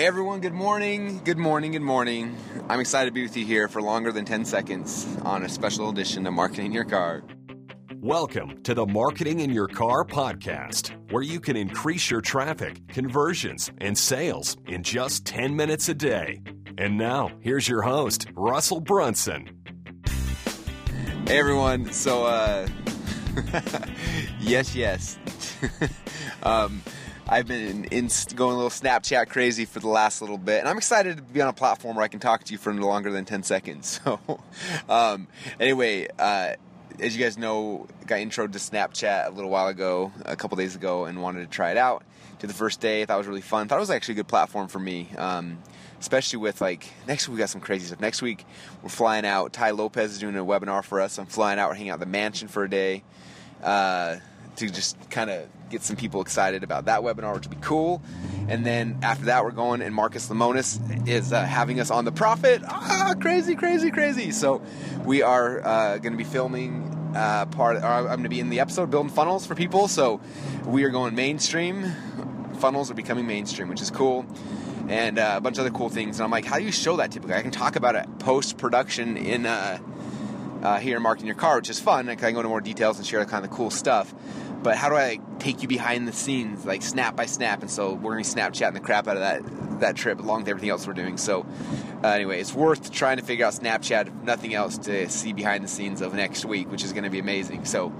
Hey everyone, good morning, good morning, good morning. I'm excited to be with you here for longer than 10 seconds on a special edition of Marketing Your Car. Welcome to the Marketing in Your Car podcast, where you can increase your traffic, conversions, and sales in just 10 minutes a day. And now, here's your host, Russell Brunson. Hey everyone, so, uh, yes, yes. um, I've been in, going a little Snapchat crazy for the last little bit, and I'm excited to be on a platform where I can talk to you for no longer than 10 seconds. So, um, anyway, uh, as you guys know, got intro to Snapchat a little while ago, a couple days ago, and wanted to try it out. Did the first day, thought it was really fun. Thought it was actually a good platform for me, um, especially with like next week we got some crazy stuff. Next week we're flying out. Tai Lopez is doing a webinar for us. I'm flying out. We're hanging out at the mansion for a day uh, to just kind of get some people excited about that webinar, which be cool. And then after that, we're going, and Marcus Lemonis is uh, having us on the Profit. Ah, crazy, crazy, crazy. So we are uh, going to be filming. Uh, part, I'm going to be in the episode building funnels for people. So we are going mainstream. Funnels are becoming mainstream, which is cool and uh, a bunch of other cool things. And I'm like, how do you show that typically? I can talk about it post production in uh, here in marketing your car, which is fun. I can go into more details and share kind of cool stuff. But how do I take you behind the scenes, like snap by snap? And so we're going to Snapchat the crap out of that that trip, along with everything else we're doing. So uh, anyway, it's worth trying to figure out Snapchat, if nothing else, to see behind the scenes of next week, which is going to be amazing. So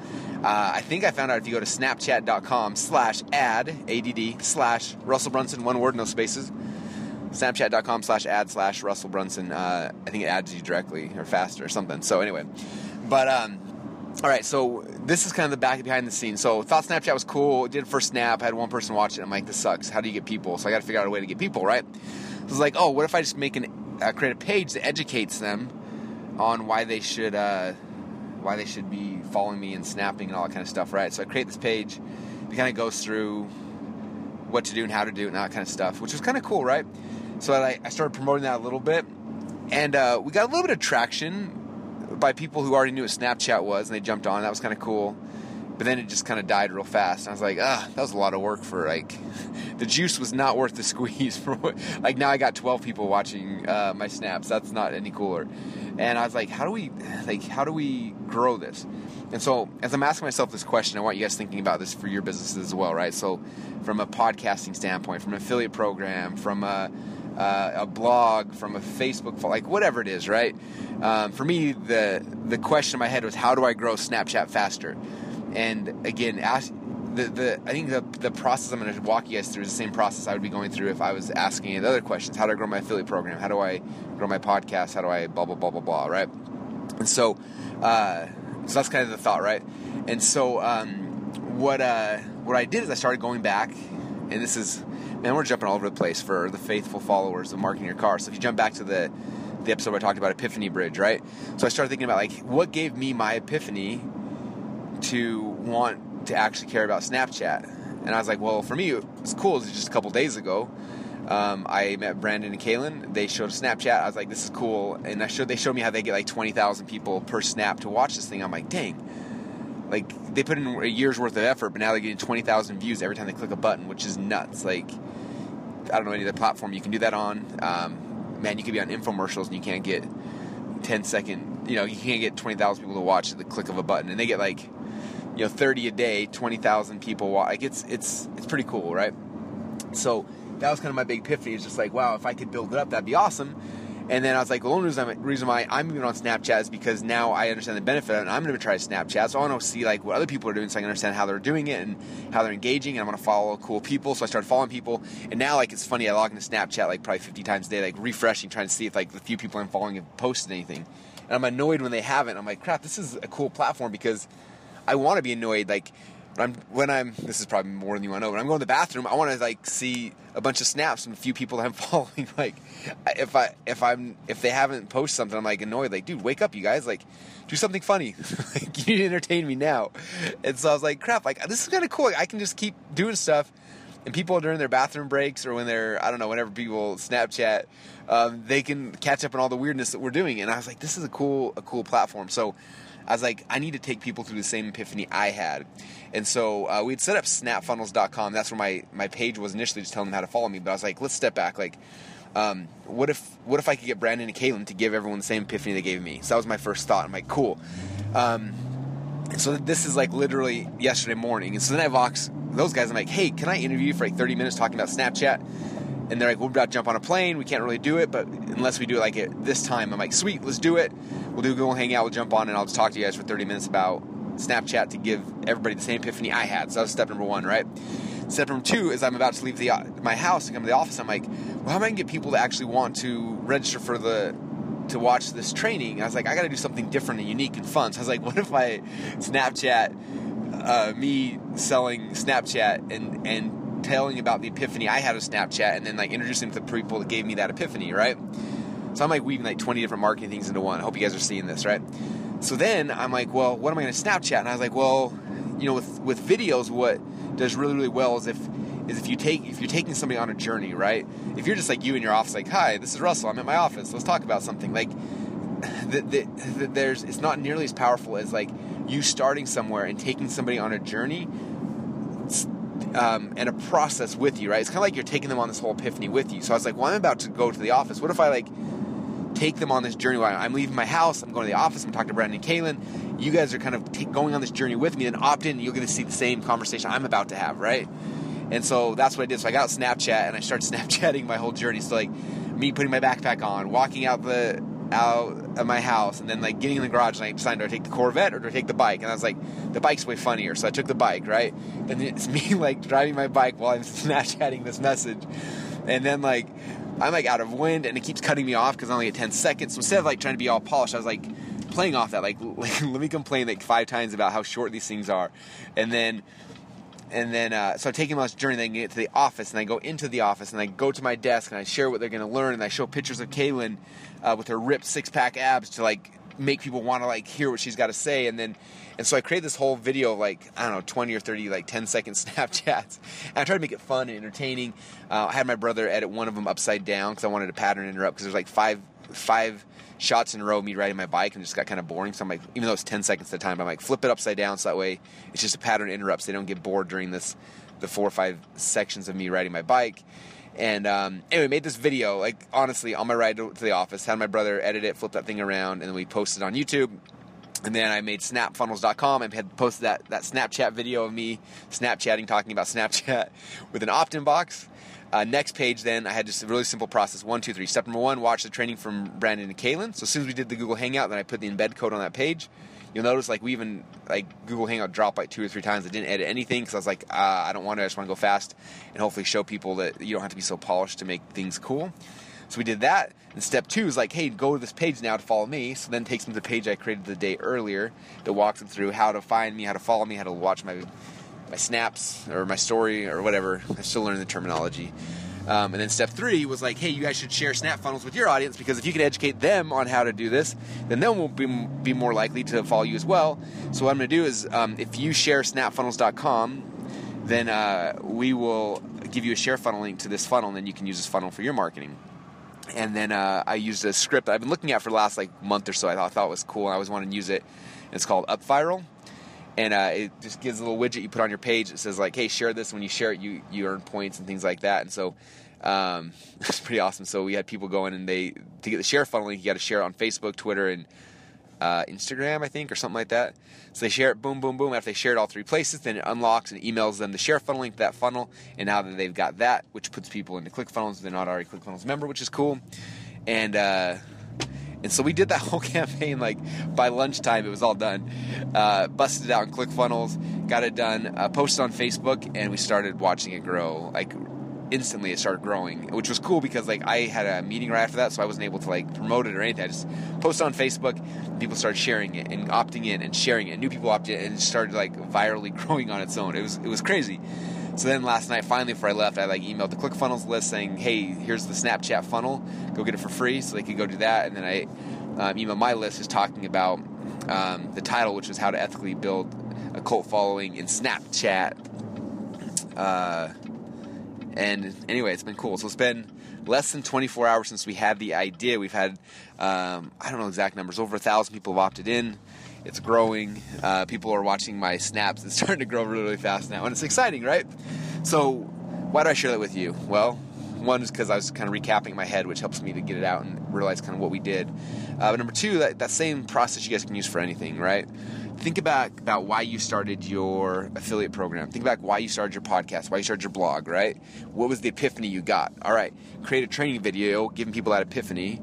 uh, I think I found out if you go to snapchat.com slash add, A-D-D, slash Russell Brunson, one word, no spaces, snapchat.com slash add slash Russell Brunson. Uh, I think it adds you directly or faster or something. So anyway, but um, all right. So this is kind of the back behind the scenes. So thought Snapchat was cool. Did first snap. Had one person watch it. I'm like, this sucks. How do you get people? So I got to figure out a way to get people right. So it's like, oh, what if I just make an uh, create a page that educates them on why they should uh, why they should be following me and snapping and all that kind of stuff, right? So I create this page. It kind of goes through what to do and how to do it and all that kind of stuff, which was kind of cool, right? So I, I started promoting that a little bit, and uh, we got a little bit of traction by people who already knew what Snapchat was, and they jumped on. That was kind of cool. But then it just kind of died real fast. And I was like, ah, that was a lot of work for like, the juice was not worth the squeeze. For like now I got 12 people watching uh, my snaps. That's not any cooler. And I was like, how do we like how do we grow this? And so as I'm asking myself this question, I want you guys thinking about this for your businesses as well, right? So from a podcasting standpoint, from an affiliate program, from a uh, a blog, from a Facebook, like whatever it is, right? Um, for me, the the question in my head was, how do I grow Snapchat faster? And again, ask, the, the I think the, the process I'm going to walk you guys through is the same process I would be going through if I was asking any the other questions. How do I grow my affiliate program? How do I grow my podcast? How do I blah blah blah blah blah? Right? And so, uh, so that's kind of the thought, right? And so, um, what uh, what I did is I started going back, and this is man, we're jumping all over the place for the faithful followers of marketing your car. So if you jump back to the the episode where I talked about Epiphany Bridge, right? So I started thinking about like what gave me my epiphany to want to actually care about Snapchat. And I was like, well, for me, it was cool. It was just a couple days ago. Um, I met Brandon and Kaylin. They showed a Snapchat. I was like, this is cool. And I showed they showed me how they get like twenty thousand people per snap to watch this thing. I'm like, dang. Like they put in a year's worth of effort, but now they're getting twenty thousand views every time they click a button, which is nuts. Like I don't know any other platform you can do that on. Um, man, you could be on infomercials and you can't get 10 second, you know, you can't get 20,000 people to watch at the click of a button. And they get like you know 30 a day 20,000 people like it's it's it's pretty cool right so that was kind of my big epiphany it's just like wow if I could build it up that'd be awesome and then I was like, the only reason, reason why I'm even on Snapchat is because now I understand the benefit, of and I'm going to try Snapchat. So I want to see like what other people are doing, so I can understand how they're doing it and how they're engaging. And I want to follow cool people, so I started following people. And now, like, it's funny. I log into Snapchat like probably 50 times a day, like refreshing, trying to see if like the few people I'm following have posted anything. And I'm annoyed when they haven't. I'm like, crap, this is a cool platform because I want to be annoyed. Like I'm when I'm this is probably more than you want to know. When I'm going to the bathroom, I want to like see a bunch of snaps from a few people that I'm following. Like if I if I'm if they haven't posted something, I'm like annoyed. Like, dude, wake up, you guys! Like, do something funny. like, you need to entertain me now. And so I was like, crap! Like this is kind of cool. I can just keep doing stuff. And people during their bathroom breaks or when they're I don't know whenever people Snapchat, um, they can catch up on all the weirdness that we're doing. And I was like, this is a cool a cool platform. So I was like, I need to take people through the same epiphany I had. And so uh, we'd set up snapfunnels.com. That's where my, my page was initially, just telling them how to follow me. But I was like, let's step back. Like, um, what if what if I could get Brandon and Kaylin to give everyone the same epiphany they gave me? So that was my first thought. I'm like, cool. Um, so this is like literally yesterday morning. And so then I vox those guys. I'm like, hey, can I interview you for like 30 minutes talking about Snapchat? And they're like, we're about to jump on a plane. We can't really do it, but unless we do it like at this time, I'm like, sweet, let's do it. We'll do a Google Hangout. We'll jump on, and I'll just talk to you guys for 30 minutes about Snapchat to give everybody the same epiphany I had. So that was step number one, right? Step number two is I'm about to leave the my house and come to the office. I'm like, well, how am I gonna get people to actually want to register for the to watch this training? I was like, I got to do something different and unique and fun. So I was like, what if I Snapchat uh, me selling Snapchat and and telling about the epiphany I had of Snapchat, and then like introducing to the people that gave me that epiphany, right? So I'm like weaving like 20 different marketing things into one. I hope you guys are seeing this, right? So then I'm like, well, what am I going to Snapchat? And I was like, well, you know, with with videos, what does really really well is if is if you take if you're taking somebody on a journey, right? If you're just like you in your office, like, hi, this is Russell. I'm at my office. Let's talk about something. Like, the, the, there's it's not nearly as powerful as like you starting somewhere and taking somebody on a journey um, and a process with you, right? It's kind of like you're taking them on this whole epiphany with you. So I was like, well, I'm about to go to the office. What if I like take them on this journey? While I'm leaving my house, I'm going to the office, I'm talking to Brandon and Kaylin. You guys are kind of t- going on this journey with me, and opt in, You're going to see the same conversation I'm about to have, right? And so that's what I did. So I got Snapchat and I started Snapchatting my whole journey. So like me putting my backpack on, walking out the out of my house, and then like getting in the garage and I decided do I take the Corvette or do I take the bike? And I was like, the bike's way funnier, so I took the bike, right? Then it's me like driving my bike while I'm Snapchatting this message, and then like I'm like out of wind and it keeps cutting me off because I only get 10 seconds. So instead of like trying to be all polished, I was like playing off that, like, like let me complain like five times about how short these things are, and then and then uh, so I take them on this journey. Then get to the office, and I go into the office, and I go to my desk, and I share what they're going to learn, and I show pictures of Kaylin uh, with her ripped six pack abs to like make people want to like hear what she's got to say, and then and so I create this whole video of like I don't know, twenty or thirty like 10 second Snapchats, and I try to make it fun and entertaining. Uh, I had my brother edit one of them upside down because I wanted to pattern interrupt because there's like five five shots in a row of me riding my bike and it just got kind of boring. So I'm like, even though it's 10 seconds at a time, I'm like, flip it upside down so that way it's just a pattern interrupts. They don't get bored during this, the four or five sections of me riding my bike. And um, anyway, made this video, like honestly, on my ride to, to the office, had my brother edit it, flip that thing around, and then we posted on YouTube. And then I made snapfunnels.com and had posted that, that Snapchat video of me Snapchatting, talking about Snapchat with an opt in box. Uh, next page, then I had just a really simple process. One, two, three. Step number one: watch the training from Brandon and Kaylin. So as soon as we did the Google Hangout, then I put the embed code on that page. You'll notice like we even like Google Hangout dropped like two or three times. I didn't edit anything because I was like, uh, I don't want to. I just want to go fast and hopefully show people that you don't have to be so polished to make things cool. So we did that. And step two is like, hey, go to this page now to follow me. So then takes them to the page I created the day earlier that walks them through how to find me, how to follow me, how to watch my my snaps or my story or whatever. I still learning the terminology. Um, and then step three was like, hey, you guys should share Snap funnels with your audience because if you can educate them on how to do this, then they will be, be more likely to follow you as well. So what I'm going to do is, um, if you share snapfunnels.com, then uh, we will give you a share funnel link to this funnel, and then you can use this funnel for your marketing. And then uh, I used a script I've been looking at for the last like month or so. I thought, I thought it was cool. I always wanted to use it. It's called UpViral and uh, it just gives a little widget you put on your page. It says like, "Hey, share this." When you share it, you you earn points and things like that. And so um, it's pretty awesome. So we had people going and they to get the share funnel link, you got to share it on Facebook, Twitter, and uh, Instagram, I think, or something like that. So they share it, boom, boom, boom. After they share it all three places, then it unlocks and emails them the share funnel link to that funnel. And now that they've got that, which puts people into ClickFunnels, they're not already ClickFunnels member, which is cool. And uh, and so we did that whole campaign like by lunchtime. It was all done. Uh, busted it out in ClickFunnels, got it done, uh, posted on Facebook, and we started watching it grow. Like instantly, it started growing, which was cool because like I had a meeting right after that, so I wasn't able to like promote it or anything. I just posted on Facebook. People started sharing it and opting in and sharing it. New people opted in, and it started like virally growing on its own. It was it was crazy. So then last night, finally, before I left, I like emailed the ClickFunnels list saying, "Hey, here's the Snapchat funnel. Go get it for free." So they could go do that. And then I um, emailed my list just talking about um, the title, which was "How to Ethically Build a Cult Following in Snapchat." Uh, and anyway, it's been cool. So it's been less than 24 hours since we had the idea. We've had um, I don't know exact numbers. Over a thousand people have opted in It's growing. Uh, people are watching my snaps. It's starting to grow really, really fast now, and it's exciting, right? So, why do I share that with you? Well, one is because I was kind of recapping my head, which helps me to get it out and realize kind of what we did. Uh, but number two, that, that same process you guys can use for anything, right? Think about about why you started your affiliate program. Think about why you started your podcast, why you started your blog, right? What was the epiphany you got? All right, create a training video giving people that epiphany,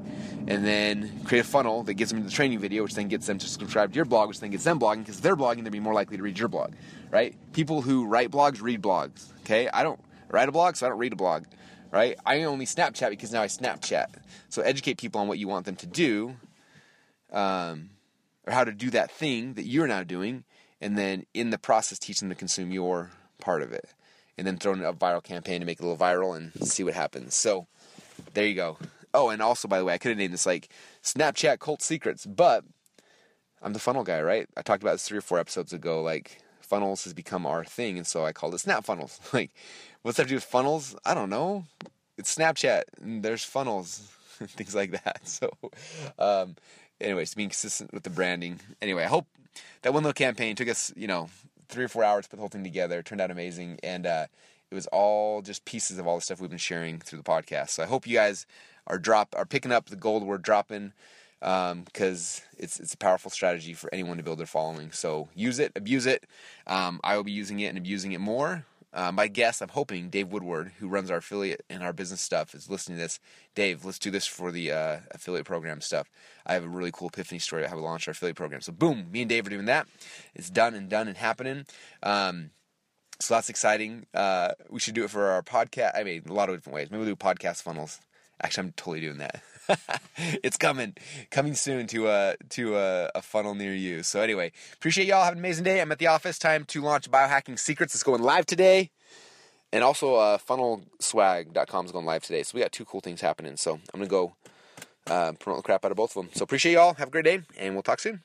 and then create a funnel that gets them to the training video, which then gets them to subscribe to your blog, which then gets them blogging because they're blogging, they'll be more likely to read your blog, right? People who write blogs read blogs. Okay, I don't write a blog, so I don't read a blog right? I only Snapchat because now I Snapchat. So educate people on what you want them to do, um, or how to do that thing that you're now doing, and then in the process teach them to consume your part of it, and then throw in a viral campaign to make it a little viral and see what happens. So there you go. Oh, and also by the way, I could have named this like Snapchat cult secrets, but I'm the funnel guy, right? I talked about this three or four episodes ago. Like funnels has become our thing, and so I called it Snap Funnels. Like What's that to do with funnels? I don't know. It's Snapchat and there's funnels things like that. So, um, anyways, being consistent with the branding. Anyway, I hope that one little campaign took us, you know, three or four hours to put the whole thing together. It turned out amazing. And, uh, it was all just pieces of all the stuff we've been sharing through the podcast. So I hope you guys are drop are picking up the gold we're dropping because um, it's it's a powerful strategy for anyone to build their following. So use it, abuse it. Um, I will be using it and abusing it more. Uh, my guest, I'm hoping Dave Woodward, who runs our affiliate and our business stuff, is listening to this. Dave, let's do this for the uh, affiliate program stuff. I have a really cool epiphany story about how we launched our affiliate program. So, boom, me and Dave are doing that. It's done and done and happening. Um, so that's exciting. Uh, we should do it for our podcast. I mean, a lot of different ways. Maybe we'll do podcast funnels. Actually, I'm totally doing that. it's coming, coming soon to a to a, a, funnel near you. So anyway, appreciate y'all. Have an amazing day. I'm at the office. Time to launch biohacking secrets. It's going live today, and also uh, funnelswag.com is going live today. So we got two cool things happening. So I'm gonna go uh, promote the crap out of both of them. So appreciate y'all. Have a great day, and we'll talk soon.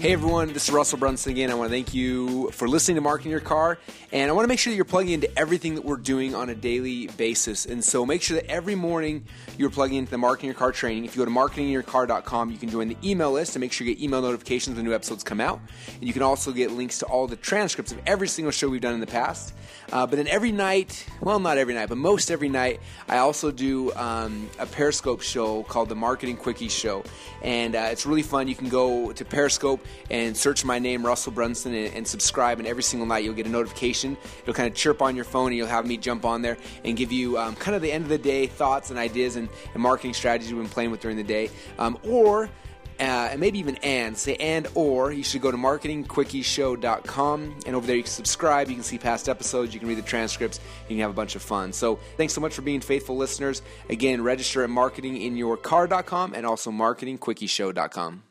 Hey everyone, this is Russell Brunson again. I want to thank you for listening to Marketing Your Car, and I want to make sure that you're plugging into everything that we're doing on a daily basis. And so make sure that every morning you're plugging into the Marketing Your Car training. If you go to marketingyourcar.com, you can join the email list and make sure you get email notifications when new episodes come out. And you can also get links to all the transcripts of every single show we've done in the past. Uh, but then every night, well, not every night, but most every night, I also do um, a Periscope show called the Marketing Quickie Show. And uh, it's really fun. You can go to Periscope and search my name, Russell Brunson, and, and, subscribe. And every single night, you'll get a notification. It'll kind of chirp on your phone, and you'll have me jump on there and give you um, kind of the end of the day thoughts and ideas and, and marketing strategies we've been playing with during the day. Um, or uh, and maybe even and say and or you should go to marketingquickieshow.com and over there you can subscribe you can see past episodes you can read the transcripts you can have a bunch of fun so thanks so much for being faithful listeners again register at marketinginyourcar.com and also marketingquickieshow.com